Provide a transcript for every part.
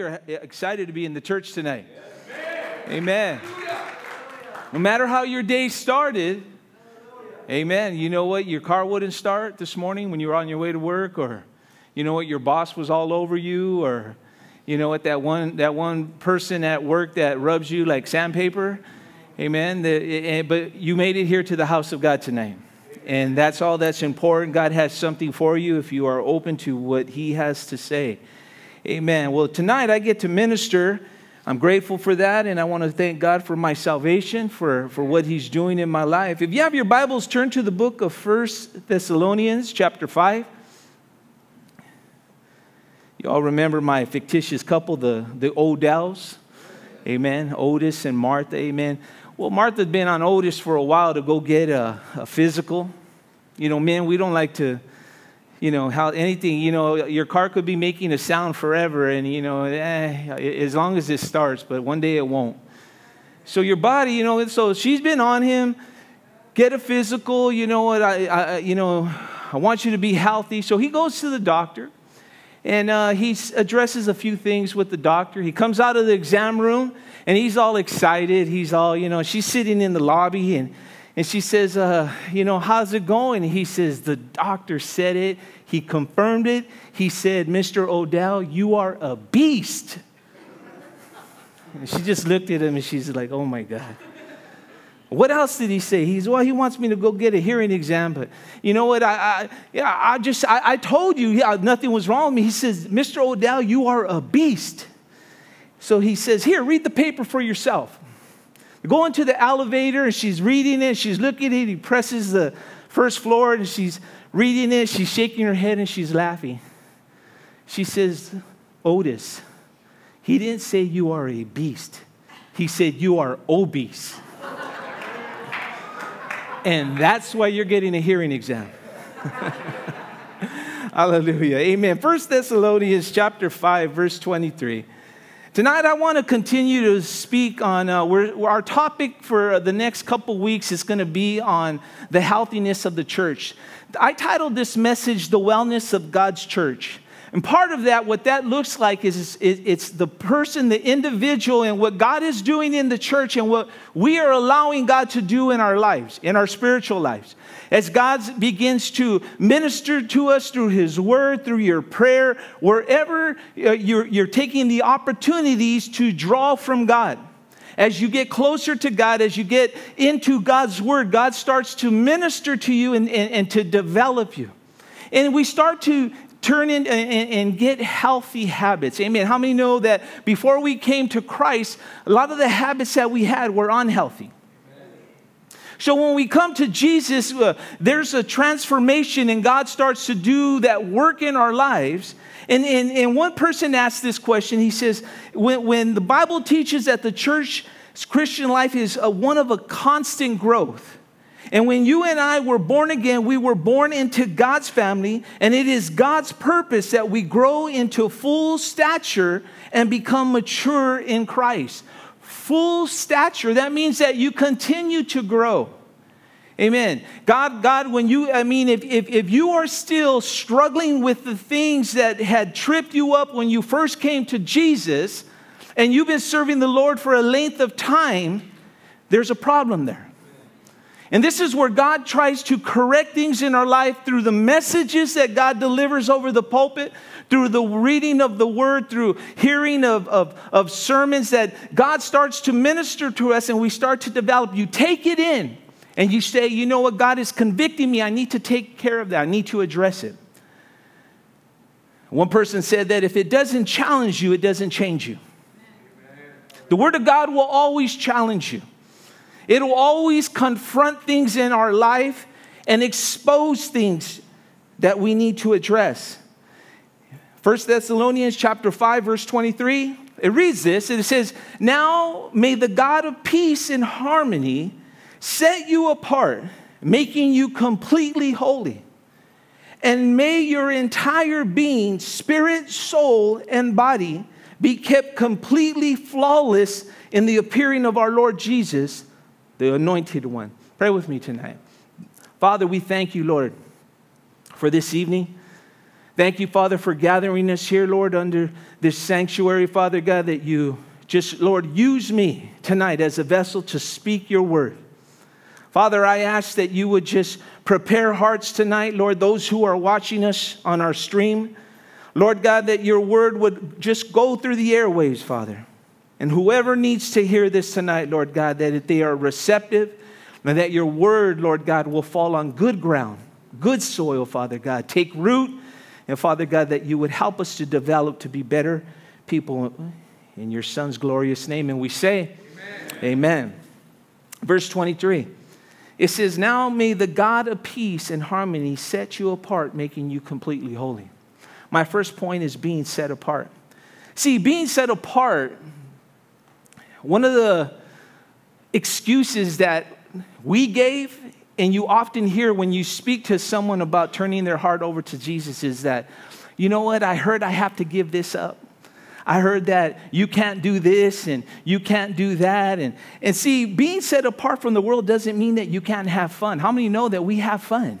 Many are excited to be in the church tonight? Amen. No matter how your day started, amen. You know what? Your car wouldn't start this morning when you were on your way to work, or you know what? Your boss was all over you, or you know what? That one, that one person at work that rubs you like sandpaper. Amen. The- eh, but you made it here to the house of God tonight. And that's all that's important. God has something for you if you are open to what He has to say. Amen. Well, tonight I get to minister. I'm grateful for that, and I want to thank God for my salvation, for, for what He's doing in my life. If you have your Bibles, turn to the book of First Thessalonians, chapter 5. You all remember my fictitious couple, the, the Odells? Amen. Otis and Martha. Amen. Well, Martha's been on Otis for a while to go get a, a physical. You know, men, we don't like to, you know, how anything, you know, your car could be making a sound forever and, you know, eh, as long as it starts, but one day it won't. So your body, you know, so she's been on him, get a physical, you know what, I, I you know, I want you to be healthy. So he goes to the doctor and uh, he addresses a few things with the doctor. He comes out of the exam room and he's all excited. He's all, you know, she's sitting in the lobby and, and she says, uh, you know, how's it going? He says, the doctor said it. He confirmed it. He said, Mr. Odell, you are a beast. And she just looked at him and she's like, oh my God. What else did he say? He's well. He wants me to go get a hearing exam, but you know what? I, I yeah, I just I, I told you, yeah, nothing was wrong with me. He says, Mr. Odell, you are a beast. So he says, here, read the paper for yourself. Go into the elevator and she's reading it. She's looking at it. He presses the first floor and she's reading it. She's shaking her head and she's laughing. She says, Otis, he didn't say you are a beast. He said you are obese. And that's why you're getting a hearing exam. Hallelujah. Amen. First Thessalonians chapter 5, verse 23. Tonight, I want to continue to speak on uh, our topic for the next couple weeks is going to be on the healthiness of the church. I titled this message, The Wellness of God's Church. And part of that, what that looks like is, is it's the person, the individual, and what God is doing in the church and what we are allowing God to do in our lives, in our spiritual lives. As God begins to minister to us through His Word, through your prayer, wherever uh, you're, you're taking the opportunities to draw from God. As you get closer to God, as you get into God's Word, God starts to minister to you and, and, and to develop you. And we start to turn in and, and get healthy habits. Amen. How many know that before we came to Christ, a lot of the habits that we had were unhealthy? So when we come to Jesus, uh, there's a transformation, and God starts to do that work in our lives. And, and, and one person asked this question. He says, when, when the Bible teaches that the church Christian life is a, one of a constant growth, and when you and I were born again, we were born into God's family, and it is God's purpose that we grow into full stature and become mature in Christ. Full stature, that means that you continue to grow. Amen. God, God, when you, I mean, if, if, if you are still struggling with the things that had tripped you up when you first came to Jesus, and you've been serving the Lord for a length of time, there's a problem there. And this is where God tries to correct things in our life through the messages that God delivers over the pulpit, through the reading of the word, through hearing of, of, of sermons that God starts to minister to us and we start to develop. You take it in and you say, you know what, God is convicting me. I need to take care of that, I need to address it. One person said that if it doesn't challenge you, it doesn't change you. The Word of God will always challenge you. It will always confront things in our life and expose things that we need to address. 1 Thessalonians chapter 5 verse 23, it reads this. It says, "Now may the God of peace and harmony set you apart, making you completely holy." And may your entire being, spirit, soul, and body be kept completely flawless in the appearing of our Lord Jesus, the anointed one. Pray with me tonight. Father, we thank you, Lord, for this evening. Thank you, Father, for gathering us here, Lord, under this sanctuary, Father God, that you just, Lord, use me tonight as a vessel to speak your word. Father, I ask that you would just prepare hearts tonight, Lord, those who are watching us on our stream. Lord God, that your word would just go through the airways, Father. And whoever needs to hear this tonight, Lord God, that if they are receptive and that your word, Lord God, will fall on good ground, good soil, Father God. Take root and Father God, that you would help us to develop to be better people in your Son's glorious name. And we say, Amen. Amen. Verse 23. It says, Now may the God of peace and harmony set you apart, making you completely holy. My first point is being set apart. See, being set apart, one of the excuses that we gave and you often hear when you speak to someone about turning their heart over to Jesus is that, you know what, I heard I have to give this up. I heard that you can't do this and you can't do that. And, and see, being set apart from the world doesn't mean that you can't have fun. How many know that we have fun?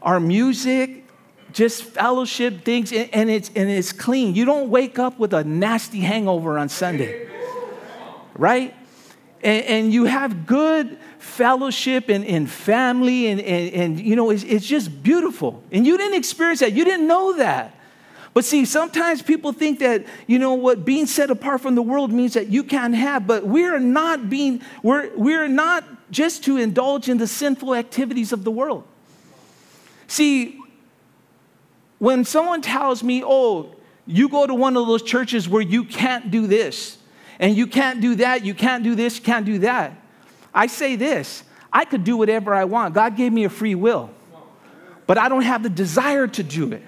Our music, just fellowship things, and it's, and it's clean. You don't wake up with a nasty hangover on Sunday, right? And, and you have good fellowship and, and family, and, and, and you know, it's, it's just beautiful. And you didn't experience that, you didn't know that. But see, sometimes people think that, you know, what being set apart from the world means that you can't have, but we're not being, we're, we're not just to indulge in the sinful activities of the world. See, when someone tells me, oh, you go to one of those churches where you can't do this, and you can't do that, you can't do this, you can't do that. I say this I could do whatever I want. God gave me a free will, but I don't have the desire to do it.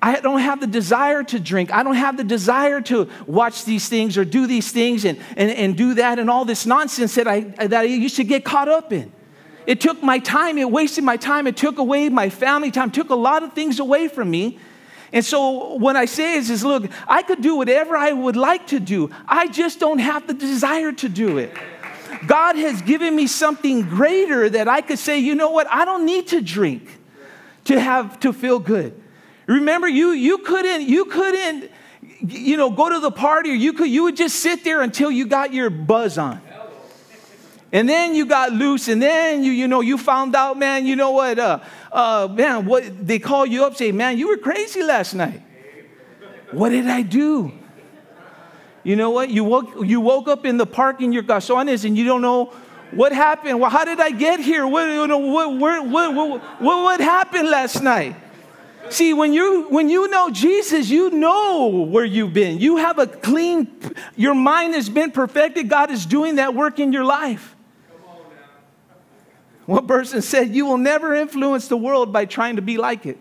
I don't have the desire to drink. I don't have the desire to watch these things or do these things and, and, and do that and all this nonsense that I, that I used to get caught up in. It took my time, it wasted my time, it took away my family time, took a lot of things away from me. And so what I say is, is look, I could do whatever I would like to do. I just don't have the desire to do it. God has given me something greater that I could say, you know what, I don't need to drink to have to feel good. Remember, you you couldn't, you couldn't, you know, go to the party or you could you would just sit there until you got your buzz on. And then you got loose, and then you, you know, you found out, man, you know what, uh, uh, man, what they call you up, say, man, you were crazy last night. What did I do? You know what? You woke, you woke up in the park in your calzones and you don't know what happened. Well, how did I get here? What, you know, what, what, what, what, what happened last night? See, when you, when you know Jesus, you know where you've been. You have a clean, your mind has been perfected. God is doing that work in your life. One person said, You will never influence the world by trying to be like it.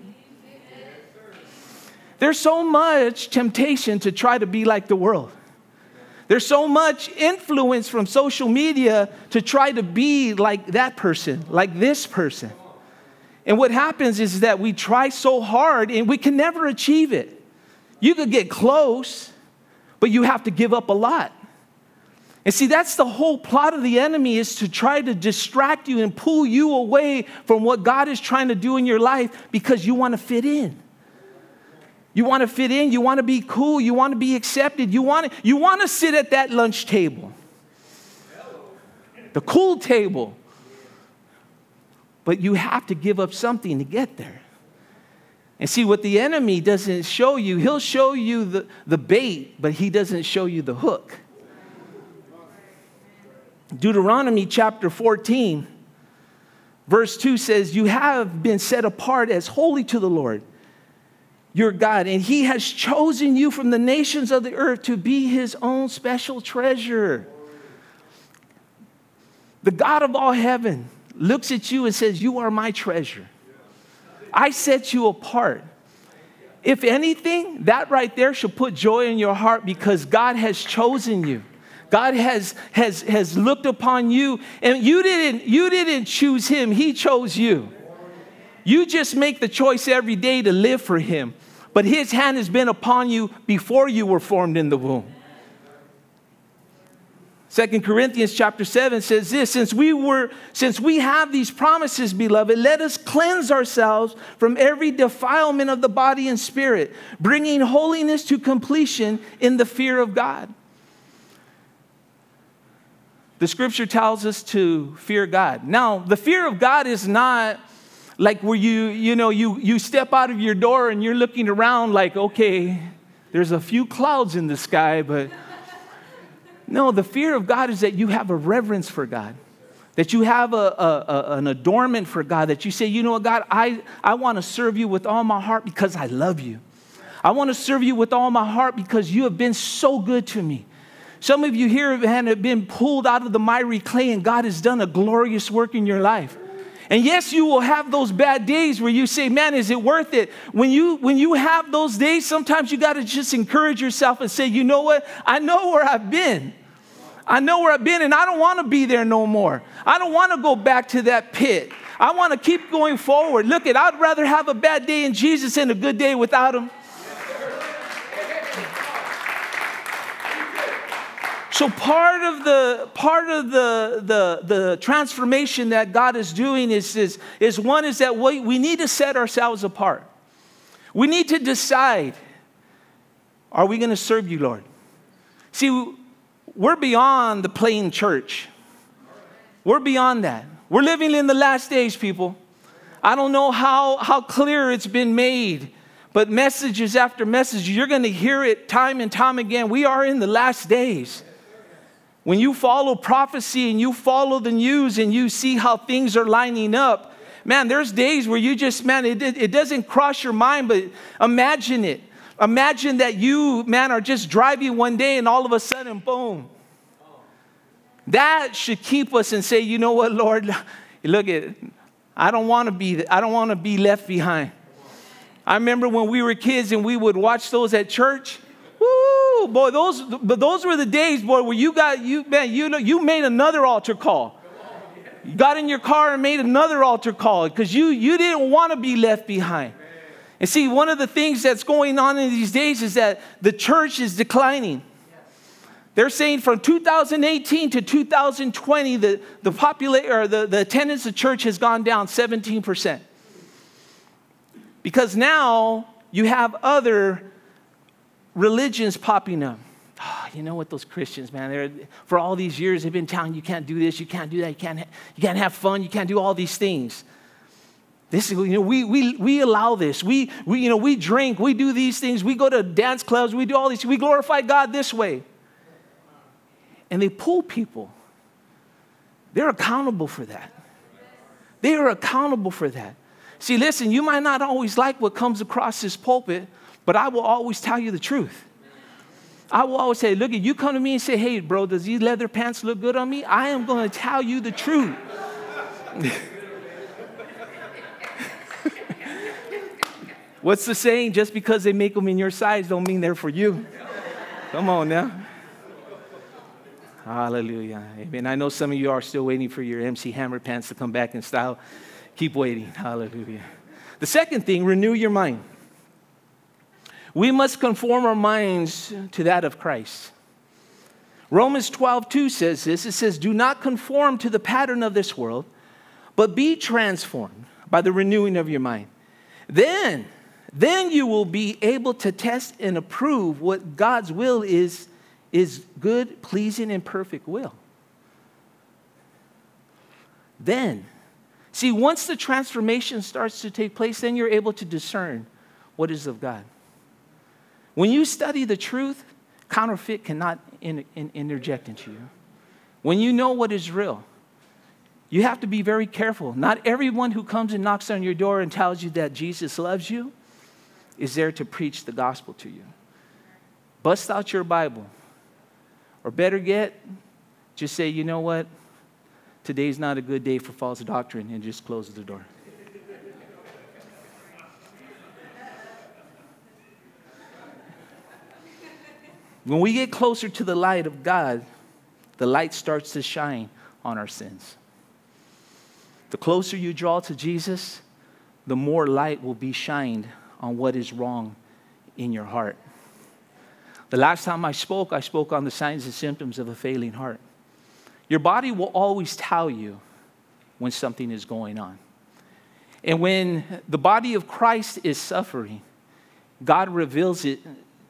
There's so much temptation to try to be like the world. There's so much influence from social media to try to be like that person, like this person. And what happens is that we try so hard and we can never achieve it. You could get close, but you have to give up a lot. And see, that's the whole plot of the enemy is to try to distract you and pull you away from what God is trying to do in your life because you want to fit in. You want to fit in, you want to be cool, you want to be accepted, you want to, you want to sit at that lunch table, the cool table. But you have to give up something to get there. And see, what the enemy doesn't show you, he'll show you the, the bait, but he doesn't show you the hook. Deuteronomy chapter 14, verse 2 says, You have been set apart as holy to the Lord your God, and He has chosen you from the nations of the earth to be His own special treasure. The God of all heaven looks at you and says, You are my treasure. I set you apart. if anything, that right there should put joy in your heart because God has chosen you. God has, has, has looked upon you, and you didn't, you didn't choose him, he chose you. You just make the choice every day to live for him. But his hand has been upon you before you were formed in the womb. Second Corinthians chapter 7 says this since we were since we have these promises beloved let us cleanse ourselves from every defilement of the body and spirit bringing holiness to completion in the fear of God. The scripture tells us to fear God. Now, the fear of God is not like where you you know you you step out of your door and you're looking around like okay, there's a few clouds in the sky but no, the fear of God is that you have a reverence for God, that you have a, a, a, an adornment for God, that you say, you know what, God, I, I want to serve you with all my heart because I love you. I want to serve you with all my heart because you have been so good to me. Some of you here have been pulled out of the miry clay, and God has done a glorious work in your life. And yes, you will have those bad days where you say, man, is it worth it? When you, when you have those days, sometimes you got to just encourage yourself and say, you know what? I know where I've been. I know where I've been and I don't want to be there no more. I don't want to go back to that pit. I want to keep going forward. Look at, I'd rather have a bad day in Jesus than a good day without him. So part of the part of the, the, the transformation that God is doing is, is, is one is that we, we need to set ourselves apart. We need to decide, are we going to serve you, Lord? See, we're beyond the plain church. We're beyond that. We're living in the last days, people. I don't know how, how clear it's been made, but messages after messages, you're going to hear it time and time again. We are in the last days. When you follow prophecy and you follow the news and you see how things are lining up, man, there's days where you just, man, it, it doesn't cross your mind, but imagine it. Imagine that you, man, are just driving one day and all of a sudden, boom. That should keep us and say, you know what, Lord, look at, I don't want to be, I don't want to be left behind. I remember when we were kids and we would watch those at church Woo, boy, those, but those were the days, boy, where you got, you, man, you know, you made another altar call. You got in your car and made another altar call because you, you didn't want to be left behind. And see, one of the things that's going on in these days is that the church is declining. They're saying from 2018 to 2020, the, the, popula- or the, the attendance of church has gone down 17%. Because now you have other religions popping up. Oh, you know what, those Christians, man, they're, for all these years they've been telling you can't do this, you can't do that, you can't, you can't have fun, you can't do all these things. This, you know, we, we, we allow this. We, we, you know, we drink, we do these things, we go to dance clubs, we do all these, we glorify God this way. And they pull people. They're accountable for that. They are accountable for that. See, listen, you might not always like what comes across this pulpit, but I will always tell you the truth. I will always say, look, if you come to me and say, hey, bro, does these leather pants look good on me? I am going to tell you the truth. What's the saying? Just because they make them in your size don't mean they're for you. Come on now. Hallelujah. Amen. I know some of you are still waiting for your MC Hammer pants to come back in style. Keep waiting. Hallelujah. The second thing, renew your mind. We must conform our minds to that of Christ. Romans 12, 2 says this it says, Do not conform to the pattern of this world, but be transformed by the renewing of your mind. Then, then you will be able to test and approve what God's will is, is good, pleasing, and perfect will. Then, see, once the transformation starts to take place, then you're able to discern what is of God. When you study the truth, counterfeit cannot in, in, interject into you. When you know what is real, you have to be very careful. Not everyone who comes and knocks on your door and tells you that Jesus loves you is there to preach the gospel to you. Bust out your Bible. Or better yet, just say, you know what? Today's not a good day for false doctrine, and just close the door. When we get closer to the light of God, the light starts to shine on our sins. The closer you draw to Jesus, the more light will be shined on what is wrong in your heart. The last time I spoke, I spoke on the signs and symptoms of a failing heart. Your body will always tell you when something is going on. And when the body of Christ is suffering, God reveals it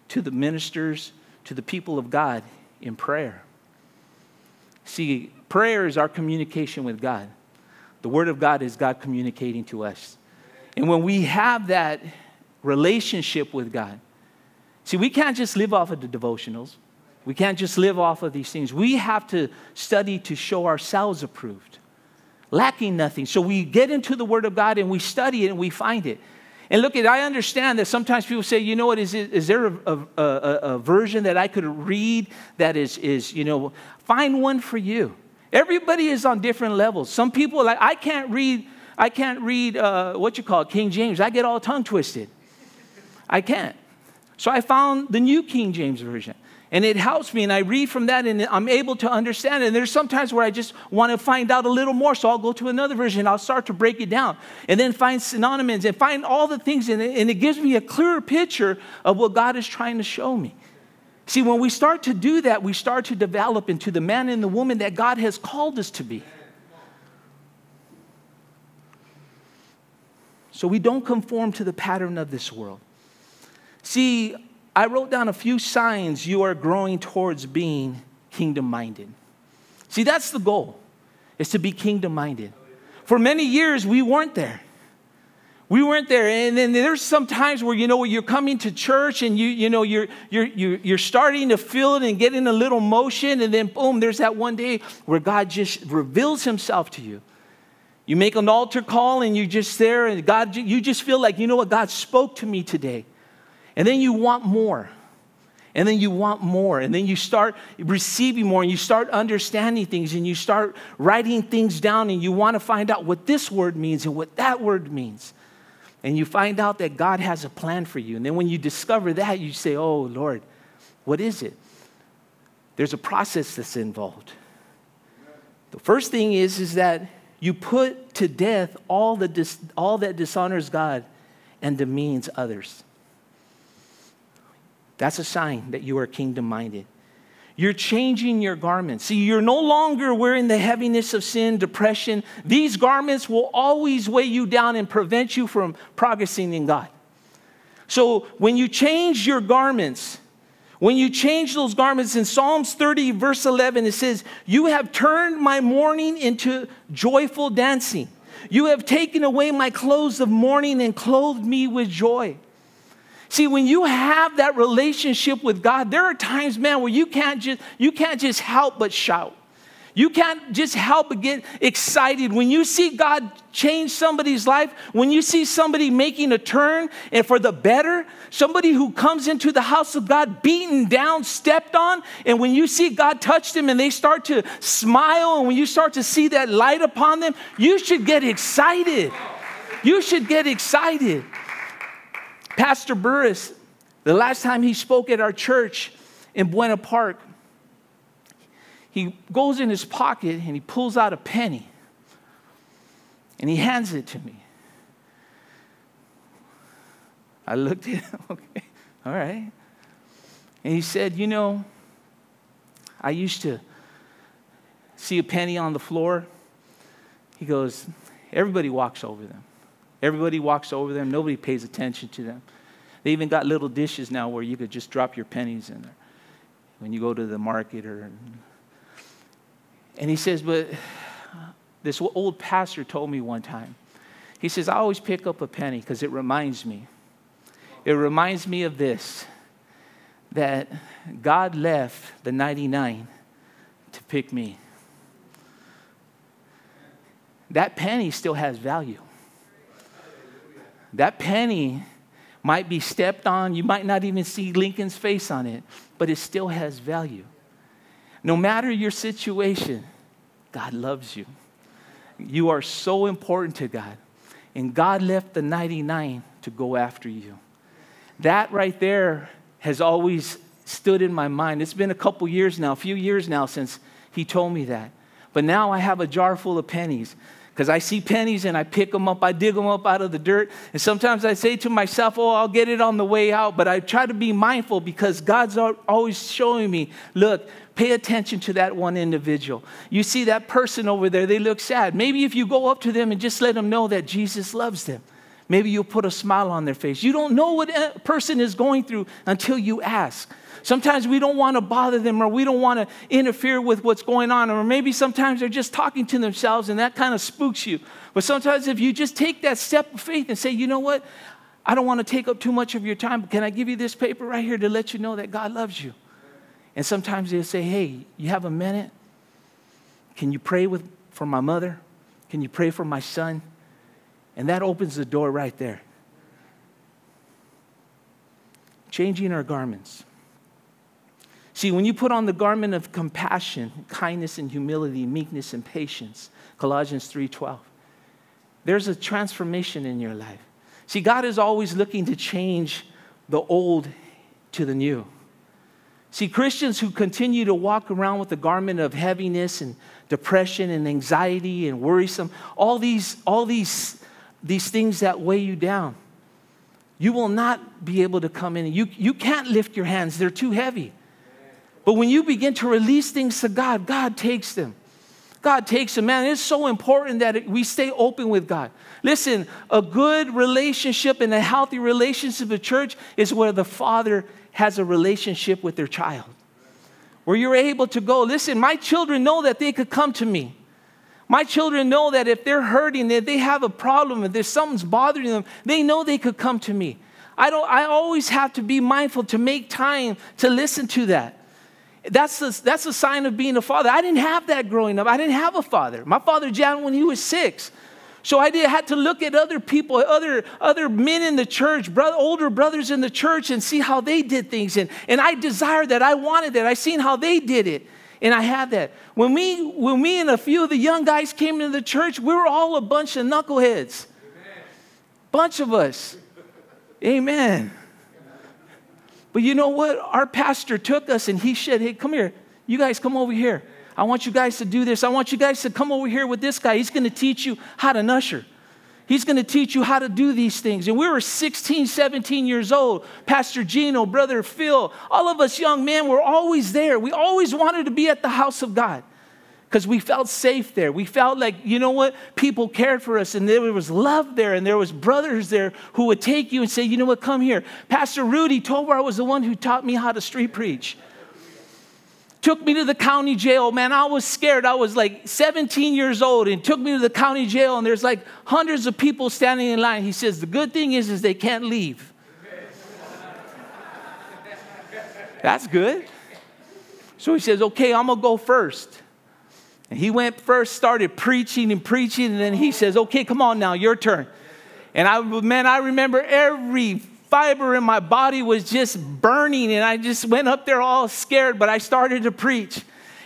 to the ministers, to the people of God in prayer. See, prayer is our communication with God. The Word of God is God communicating to us. And when we have that relationship with God, see, we can't just live off of the devotionals. We can't just live off of these things. We have to study to show ourselves approved, lacking nothing. So we get into the Word of God and we study it and we find it. And look, at I understand that sometimes people say, you know what, is, there a, a, a, a version that I could read that is, is, you know, find one for you. Everybody is on different levels. Some people, like, I can't read, I can't read, uh, what you call it, King James. I get all tongue twisted. I can't. So I found the New King James Version. And it helps me, and I read from that, and I'm able to understand it. And there's sometimes where I just want to find out a little more, so I'll go to another version. I'll start to break it down, and then find synonyms and find all the things and it gives me a clearer picture of what God is trying to show me. See, when we start to do that, we start to develop into the man and the woman that God has called us to be. So we don't conform to the pattern of this world. See, I wrote down a few signs you are growing towards being kingdom minded. See, that's the goal, is to be kingdom minded. For many years, we weren't there. We weren't there. And then there's some times where, you know, you're coming to church and you, you know, you're, you're, you're starting to feel it and getting a little motion. And then, boom, there's that one day where God just reveals himself to you. You make an altar call and you're just there and God, you just feel like, you know what, God spoke to me today. And then you want more. And then you want more. And then you start receiving more and you start understanding things and you start writing things down and you want to find out what this word means and what that word means. And you find out that God has a plan for you. And then when you discover that, you say, Oh, Lord, what is it? There's a process that's involved. The first thing is, is that you put to death all, the all that dishonors God and demeans others. That's a sign that you are kingdom minded. You're changing your garments. See, you're no longer wearing the heaviness of sin, depression. These garments will always weigh you down and prevent you from progressing in God. So when you change your garments, when you change those garments in Psalms 30, verse 11, it says, You have turned my mourning into joyful dancing. You have taken away my clothes of mourning and clothed me with joy. See, when you have that relationship with God, there are times, man, where you can't just you can't just help but shout. You can't just help but get excited when you see God change somebody's life, when you see somebody making a turn and for the better, somebody who comes into the house of God beaten down, stepped on, and when you see God touch them and they start to smile, and when you start to see that light upon them, you should get excited. You should get excited. Pastor Burris, the last time he spoke at our church in Buena Park, he goes in his pocket and he pulls out a penny and he hands it to me. I looked at him, okay, all right. And he said, You know, I used to see a penny on the floor. He goes, Everybody walks over them. Everybody walks over them, nobody pays attention to them. They even got little dishes now where you could just drop your pennies in there when you go to the market or and he says, but this old pastor told me one time. He says, I always pick up a penny because it reminds me. It reminds me of this that God left the 99 to pick me. That penny still has value. That penny might be stepped on. You might not even see Lincoln's face on it, but it still has value. No matter your situation, God loves you. You are so important to God. And God left the 99 to go after you. That right there has always stood in my mind. It's been a couple years now, a few years now since he told me that. But now I have a jar full of pennies because I see pennies and I pick them up, I dig them up out of the dirt. And sometimes I say to myself, oh, I'll get it on the way out. But I try to be mindful because God's always showing me, look, pay attention to that one individual. You see that person over there, they look sad. Maybe if you go up to them and just let them know that Jesus loves them, maybe you'll put a smile on their face. You don't know what a person is going through until you ask. Sometimes we don't want to bother them or we don't want to interfere with what's going on. Or maybe sometimes they're just talking to themselves and that kind of spooks you. But sometimes if you just take that step of faith and say, you know what? I don't want to take up too much of your time, but can I give you this paper right here to let you know that God loves you? And sometimes they'll say, hey, you have a minute? Can you pray with, for my mother? Can you pray for my son? And that opens the door right there. Changing our garments. See, when you put on the garment of compassion, kindness and humility, meekness and patience, Colossians 3:12, there's a transformation in your life. See, God is always looking to change the old to the new. See, Christians who continue to walk around with the garment of heaviness and depression and anxiety and worrisome, all these, all these, these things that weigh you down, you will not be able to come in. You, you can't lift your hands, they're too heavy. But when you begin to release things to God, God takes them. God takes them, man. It's so important that we stay open with God. Listen, a good relationship and a healthy relationship with church is where the father has a relationship with their child. Where you're able to go, listen, my children know that they could come to me. My children know that if they're hurting, that they have a problem, if there's something's bothering them, they know they could come to me. I don't I always have to be mindful to make time to listen to that. That's a, that's a sign of being a father. I didn't have that growing up. I didn't have a father. My father died when he was six. So I did, had to look at other people, other, other men in the church, brother, older brothers in the church, and see how they did things. And, and I desired that. I wanted that. I seen how they did it. And I had that. When we, when me and a few of the young guys came into the church, we were all a bunch of knuckleheads. Amen. Bunch of us. Amen. But you know what? Our pastor took us and he said, Hey, come here. You guys come over here. I want you guys to do this. I want you guys to come over here with this guy. He's going to teach you how to usher. He's going to teach you how to do these things. And we were 16, 17 years old. Pastor Gino, Brother Phil, all of us young men were always there. We always wanted to be at the house of God because we felt safe there. We felt like, you know what? People cared for us and there was love there and there was brothers there who would take you and say, you know what? Come here. Pastor Rudy Tovar was the one who taught me how to street preach. Took me to the county jail. Man, I was scared. I was like 17 years old and took me to the county jail and there's like hundreds of people standing in line. He says, the good thing is, is they can't leave. That's good. So he says, okay, I'm gonna go first. And he went first, started preaching and preaching, and then he says, Okay, come on now, your turn. And I, man, I remember every fiber in my body was just burning, and I just went up there all scared, but I started to preach.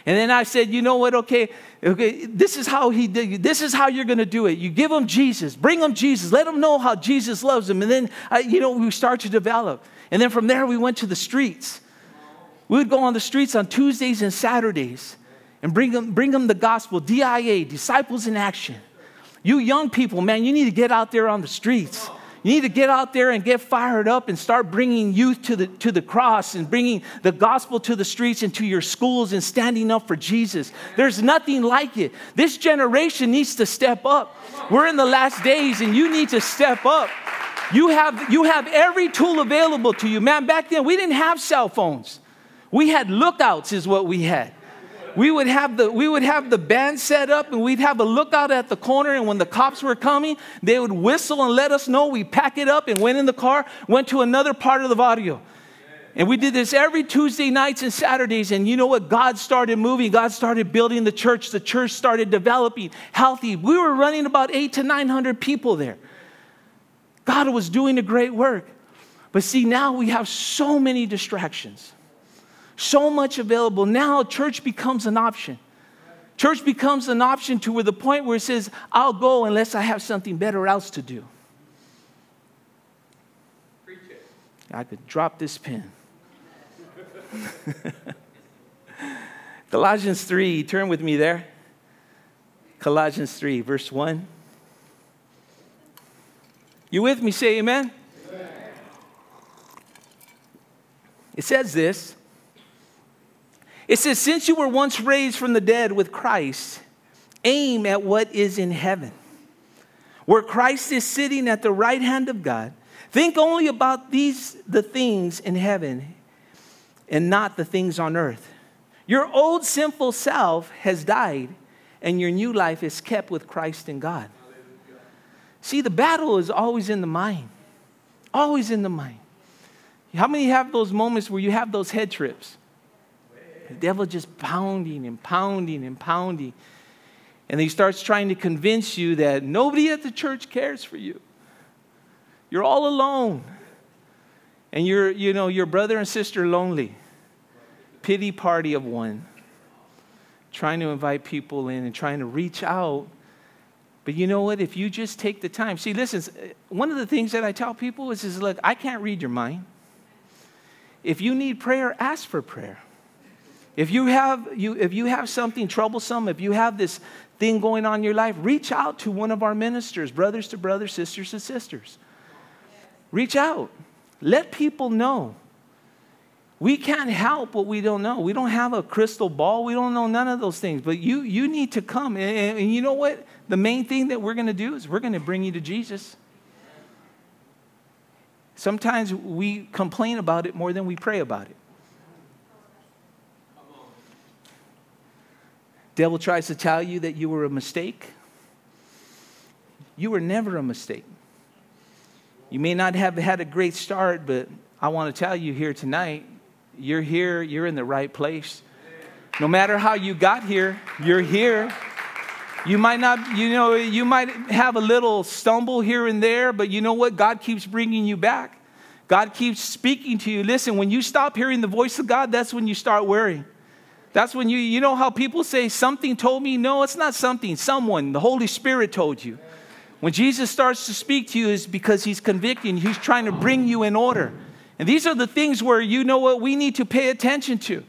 And then I said, You know what? Okay, okay, this is how he did. This is how you're going to do it. You give them Jesus, bring them Jesus, let them know how Jesus loves them, and then uh, you know we start to develop. And then from there we went to the streets. We would go on the streets on Tuesdays and Saturdays and bring them, bring them the gospel, DIA, disciples in action. You young people, man, you need to get out there on the streets. You need to get out there and get fired up and start bringing youth to the, to the cross and bringing the gospel to the streets and to your schools and standing up for Jesus. There's nothing like it. This generation needs to step up. We're in the last days and you need to step up. You have, you have every tool available to you. Man, back then we didn't have cell phones. We had lookouts, is what we had we would have the we would have the band set up and we'd have a lookout at the corner and when the cops were coming they would whistle and let us know. We pack it up and went in the car went to another part of the audio. And we did this every tuesday nights and saturdays. And you know what? God started moving. God started building the church. The church started developing healthy. We were running about eight to nine hundred people there. God was doing a great work. But see now we have so many distractions so much available. Now church becomes an option. Church becomes an option to where the point where it says, I'll go unless I have something better else to do. I could drop this pen. Colossians 3, turn with me there. Colossians 3, verse 1. You with me? Say amen. amen. It says this. It says, Since you were once raised from the dead with Christ, aim at what is in heaven, where Christ is sitting at the right hand of God. Think only about these, the things in heaven, and not the things on earth. Your old sinful self has died, and your new life is kept with Christ in God. See, the battle is always in the mind, always in the mind. How many have those moments where you have those head trips? The devil just pounding and pounding and pounding. And he starts trying to convince you that nobody at the church cares for you. You're all alone. And you're, you know, your brother and sister lonely pity party of one, trying to invite people in and trying to reach out. But you know what? If you just take the time, see, listen, one of the things that I tell people is, is look, I can't read your mind. If you need prayer, ask for prayer. If you have, you, if you have something troublesome, if you have this thing going on in your life, reach out to one of our ministers, brothers to brothers, sisters to sisters. Reach out. Let people know. We can't help what we don't know. We don't have a crystal ball. We don't know none of those things. But you, you need to come. And, and you know what? The main thing that we're going to do is we're going to bring you to Jesus. Sometimes we complain about it more than we pray about it. Devil tries to tell you that you were a mistake. You were never a mistake. You may not have had a great start, but I want to tell you here tonight you're here, you're in the right place. No matter how you got here, you're here. You might not, you know, you might have a little stumble here and there, but you know what? God keeps bringing you back. God keeps speaking to you. Listen, when you stop hearing the voice of God, that's when you start worrying. That's when you, you know how people say, something told me? No, it's not something. Someone, the Holy Spirit told you. When Jesus starts to speak to you, is because he's convicting, he's trying to bring you in order. And these are the things where you know what we need to pay attention to.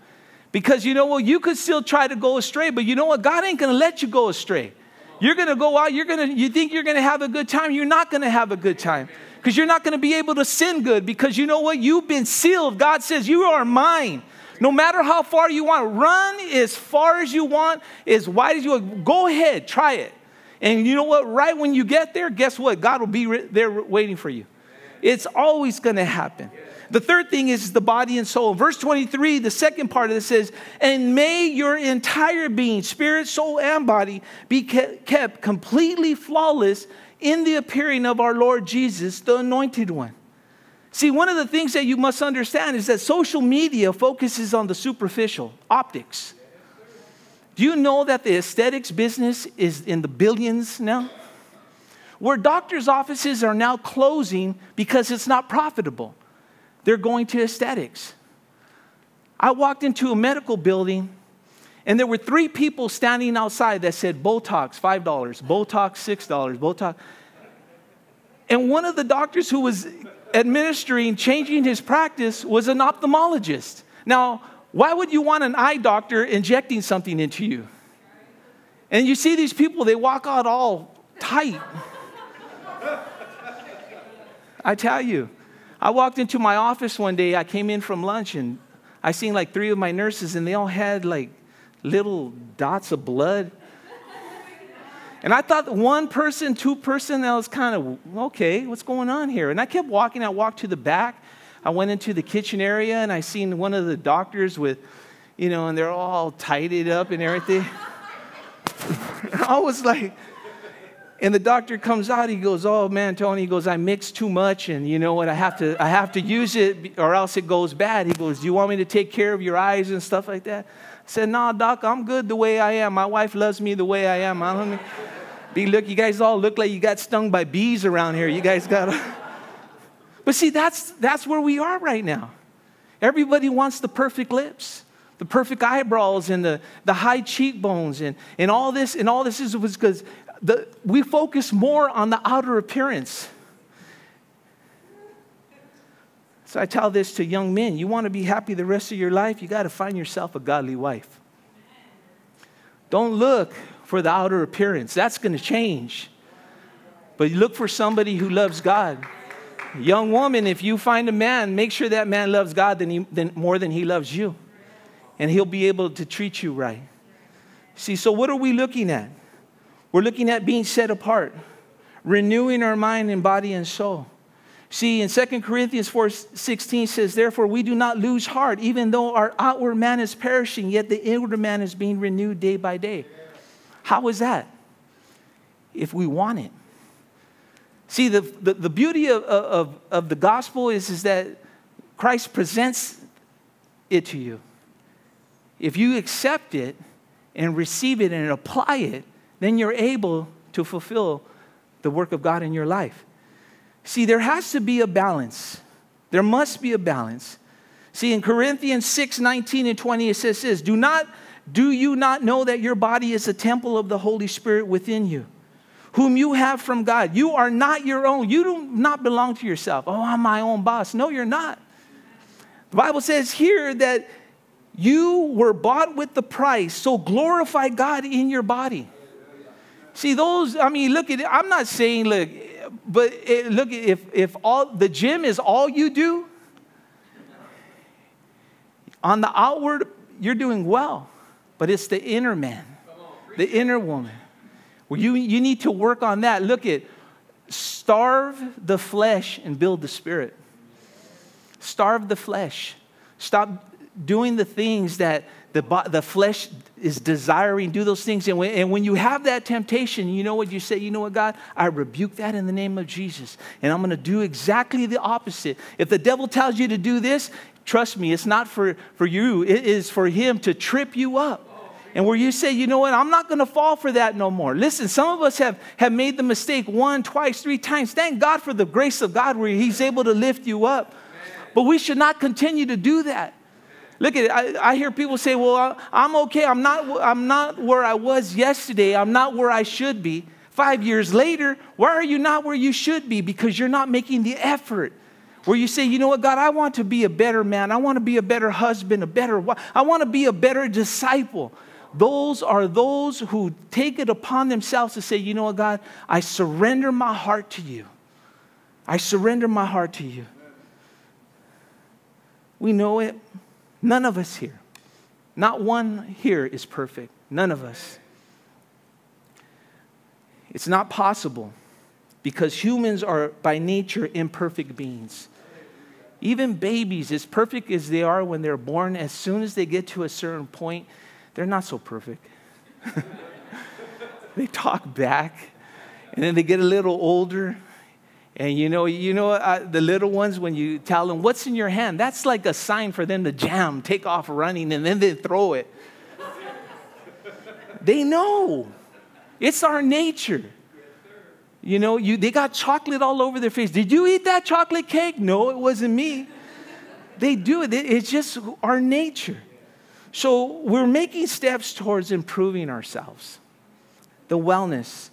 Because you know what, you could still try to go astray, but you know what, God ain't gonna let you go astray. You're gonna go out, you're gonna, you think you're gonna have a good time, you're not gonna have a good time. Because you're not gonna be able to sin good, because you know what, you've been sealed. God says, You are mine. No matter how far you want, run as far as you want, as wide as you want. Go ahead, try it. And you know what? Right when you get there, guess what? God will be there waiting for you. It's always going to happen. The third thing is the body and soul. Verse 23, the second part of this says, And may your entire being, spirit, soul, and body, be kept completely flawless in the appearing of our Lord Jesus, the anointed one. See, one of the things that you must understand is that social media focuses on the superficial, optics. Do you know that the aesthetics business is in the billions now? Where doctors' offices are now closing because it's not profitable. They're going to aesthetics. I walked into a medical building and there were three people standing outside that said Botox, $5, Botox, $6, Botox. And one of the doctors who was administering, changing his practice, was an ophthalmologist. Now, why would you want an eye doctor injecting something into you? And you see these people, they walk out all tight. I tell you. I walked into my office one day, I came in from lunch and I seen like three of my nurses and they all had like little dots of blood. And I thought one person, two person, that was kind of, okay, what's going on here? And I kept walking. I walked to the back. I went into the kitchen area and I seen one of the doctors with, you know, and they're all tidied up and everything. I was like, and the doctor comes out, he goes, Oh man, Tony, he goes, I mixed too much, and you know what, I have to, I have to use it or else it goes bad. He goes, Do you want me to take care of your eyes and stuff like that? Said, nah, doc, I'm good the way I am. My wife loves me the way I am. I don't be look, you guys all look like you got stung by bees around here. You guys got But see, that's that's where we are right now. Everybody wants the perfect lips the perfect eyebrows and the, the high cheekbones and, and all this and all this is because the, we focus more on the outer appearance. So I tell this to young men you want to be happy the rest of your life, you got to find yourself a godly wife. Don't look for the outer appearance, that's going to change. But look for somebody who loves God. Young woman, if you find a man, make sure that man loves God than he, than, more than he loves you. And he'll be able to treat you right. See, so what are we looking at? We're looking at being set apart, renewing our mind and body and soul. See, in 2 Corinthians 4 16 says, Therefore, we do not lose heart, even though our outward man is perishing, yet the inward man is being renewed day by day. How is that? If we want it. See, the, the, the beauty of, of, of the gospel is, is that Christ presents it to you. If you accept it and receive it and apply it, then you're able to fulfill the work of God in your life. See, there has to be a balance. There must be a balance. See, in Corinthians 6 19 and 20, it says this Do not do you not know that your body is a temple of the Holy Spirit within you, whom you have from God? You are not your own. You do not belong to yourself. Oh, I'm my own boss. No, you're not. The Bible says here that you were bought with the price, so glorify God in your body. See, those, I mean, look at it. I'm not saying, look, but it, look, if, if all the gym is all you do, on the outward, you're doing well, but it's the inner man, the inner woman. Well, you, you need to work on that. Look at starve the flesh and build the spirit. Starve the flesh. Stop doing the things that the, the flesh is desiring, do those things. And when, and when you have that temptation, you know what you say? You know what, God? I rebuke that in the name of Jesus. And I'm going to do exactly the opposite. If the devil tells you to do this, trust me, it's not for, for you, it is for him to trip you up. And where you say, you know what, I'm not going to fall for that no more. Listen, some of us have, have made the mistake one, twice, three times. Thank God for the grace of God where He's able to lift you up. But we should not continue to do that. Look at it. I, I hear people say, well, I'm okay. I'm not, I'm not where I was yesterday. I'm not where I should be. Five years later, why are you not where you should be? Because you're not making the effort. Where you say, you know what, God, I want to be a better man. I want to be a better husband, a better wife. I want to be a better disciple. Those are those who take it upon themselves to say, you know what, God, I surrender my heart to you. I surrender my heart to you. We know it. None of us here, not one here is perfect. None of us. It's not possible because humans are by nature imperfect beings. Even babies, as perfect as they are when they're born, as soon as they get to a certain point, they're not so perfect. they talk back, and then they get a little older, and you know, you know uh, the little ones, when you tell them, what's in your hand? That's like a sign for them to jam, take off running, and then they throw it. they know. It's our nature. You know, you, they got chocolate all over their face. Did you eat that chocolate cake? No, it wasn't me. They do it. It's just our nature. So we're making steps towards improving ourselves. The wellness,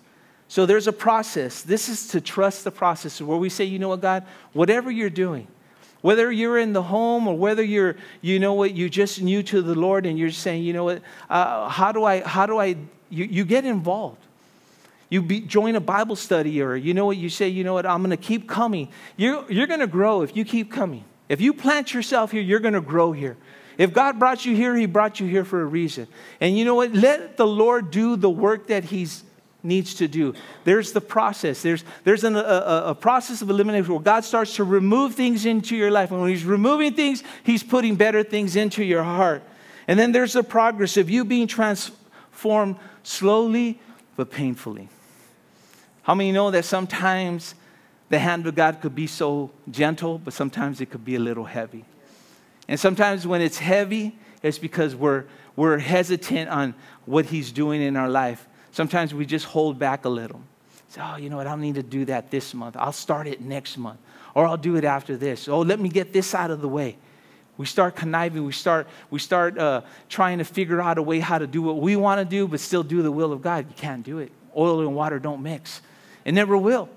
so there's a process. This is to trust the process where we say, you know what, God, whatever you're doing, whether you're in the home or whether you're, you know what, you're just new to the Lord and you're saying, you know what, uh, how do I, how do I, you, you get involved. You be, join a Bible study or you know what, you say, you know what, I'm going to keep coming. You're, you're going to grow if you keep coming. If you plant yourself here, you're going to grow here. If God brought you here, He brought you here for a reason. And you know what? Let the Lord do the work that He's needs to do. There's the process. There's, there's an, a, a, process of elimination where God starts to remove things into your life. And when He's removing things, He's putting better things into your heart. And then there's the progress of you being transformed slowly but painfully. How many know that sometimes the hand of God could be so gentle, but sometimes it could be a little heavy? And sometimes when it's heavy, it's because we're, we're hesitant on what He's doing in our life. Sometimes we just hold back a little. Say, oh, you know what? I don't need to do that this month. I'll start it next month. Or I'll do it after this. Oh, let me get this out of the way. We start conniving. We start, we start uh, trying to figure out a way how to do what we want to do, but still do the will of God. You can't do it. Oil and water don't mix. It never will.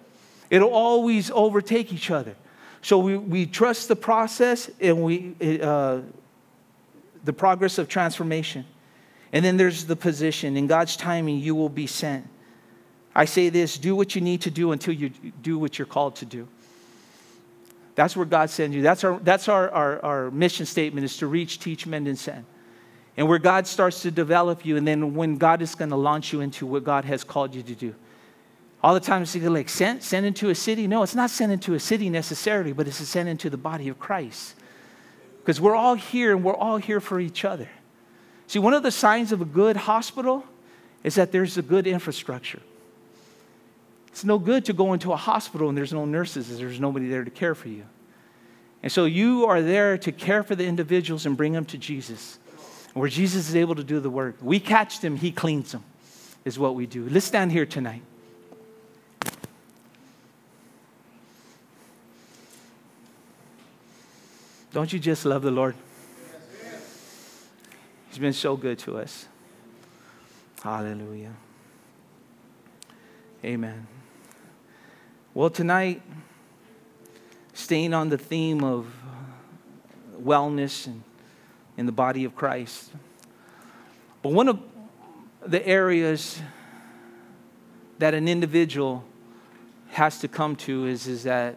It'll always overtake each other. So we, we trust the process and we, uh, the progress of transformation. And then there's the position. In God's timing, you will be sent. I say this do what you need to do until you do what you're called to do. That's where God sends you. That's our, that's our, our, our mission statement is to reach, teach, mend, and send. And where God starts to develop you, and then when God is going to launch you into what God has called you to do. All the time, it's like sent, sent into a city. No, it's not sent into a city necessarily, but it's sent into the body of Christ. Because we're all here and we're all here for each other. See, one of the signs of a good hospital is that there's a good infrastructure. It's no good to go into a hospital and there's no nurses, and there's nobody there to care for you. And so you are there to care for the individuals and bring them to Jesus, where Jesus is able to do the work. We catch them, He cleans them, is what we do. Let's stand here tonight. Don't you just love the Lord? He's been so good to us. Hallelujah. Amen. Well, tonight, staying on the theme of wellness and in the body of Christ. But one of the areas that an individual has to come to is, is that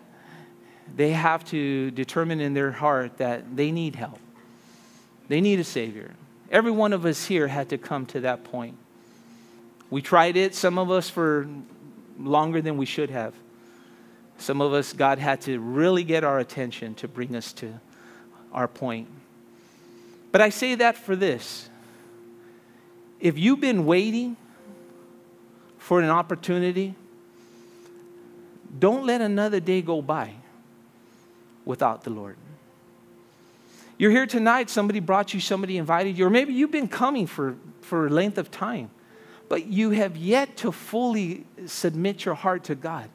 they have to determine in their heart that they need help. They need a Savior. Every one of us here had to come to that point. We tried it, some of us for longer than we should have. Some of us, God had to really get our attention to bring us to our point. But I say that for this. If you've been waiting for an opportunity, don't let another day go by without the Lord. You're here tonight, somebody brought you, somebody invited you, or maybe you've been coming for, for a length of time, but you have yet to fully submit your heart to God.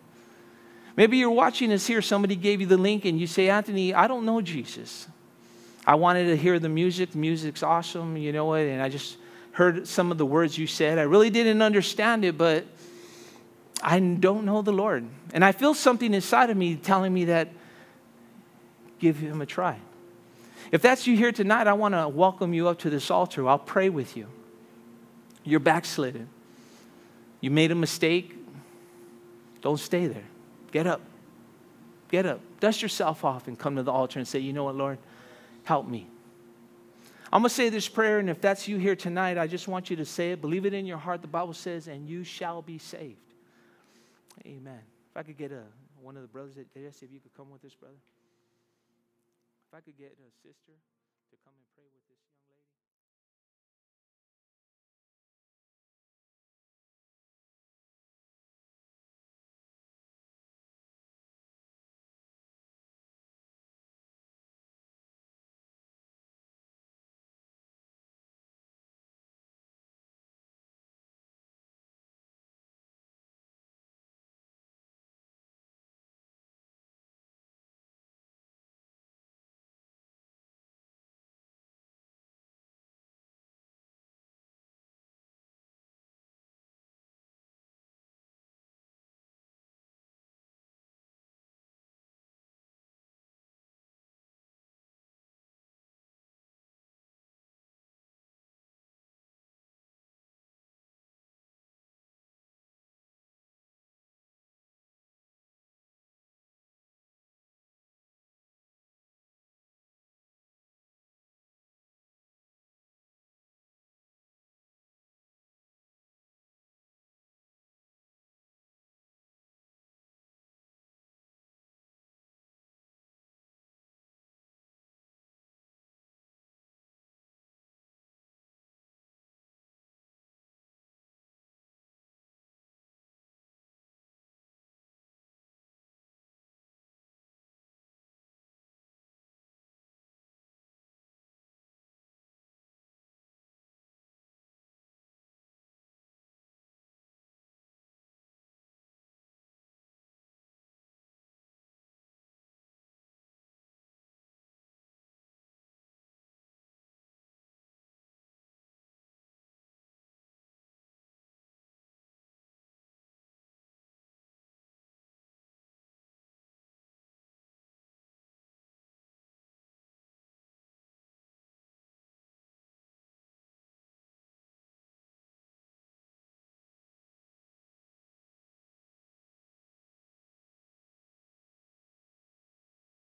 Maybe you're watching us here, somebody gave you the link, and you say, Anthony, I don't know Jesus. I wanted to hear the music. Music's awesome, you know what? And I just heard some of the words you said. I really didn't understand it, but I don't know the Lord. And I feel something inside of me telling me that give him a try. If that's you here tonight, I want to welcome you up to this altar. I'll pray with you. You're backslidden. You made a mistake. Don't stay there. Get up. Get up. Dust yourself off and come to the altar and say, You know what, Lord? Help me. I'm going to say this prayer, and if that's you here tonight, I just want you to say it. Believe it in your heart. The Bible says, And you shall be saved. Amen. If I could get a, one of the brothers, just if you could come with this, brother. If I could get a sister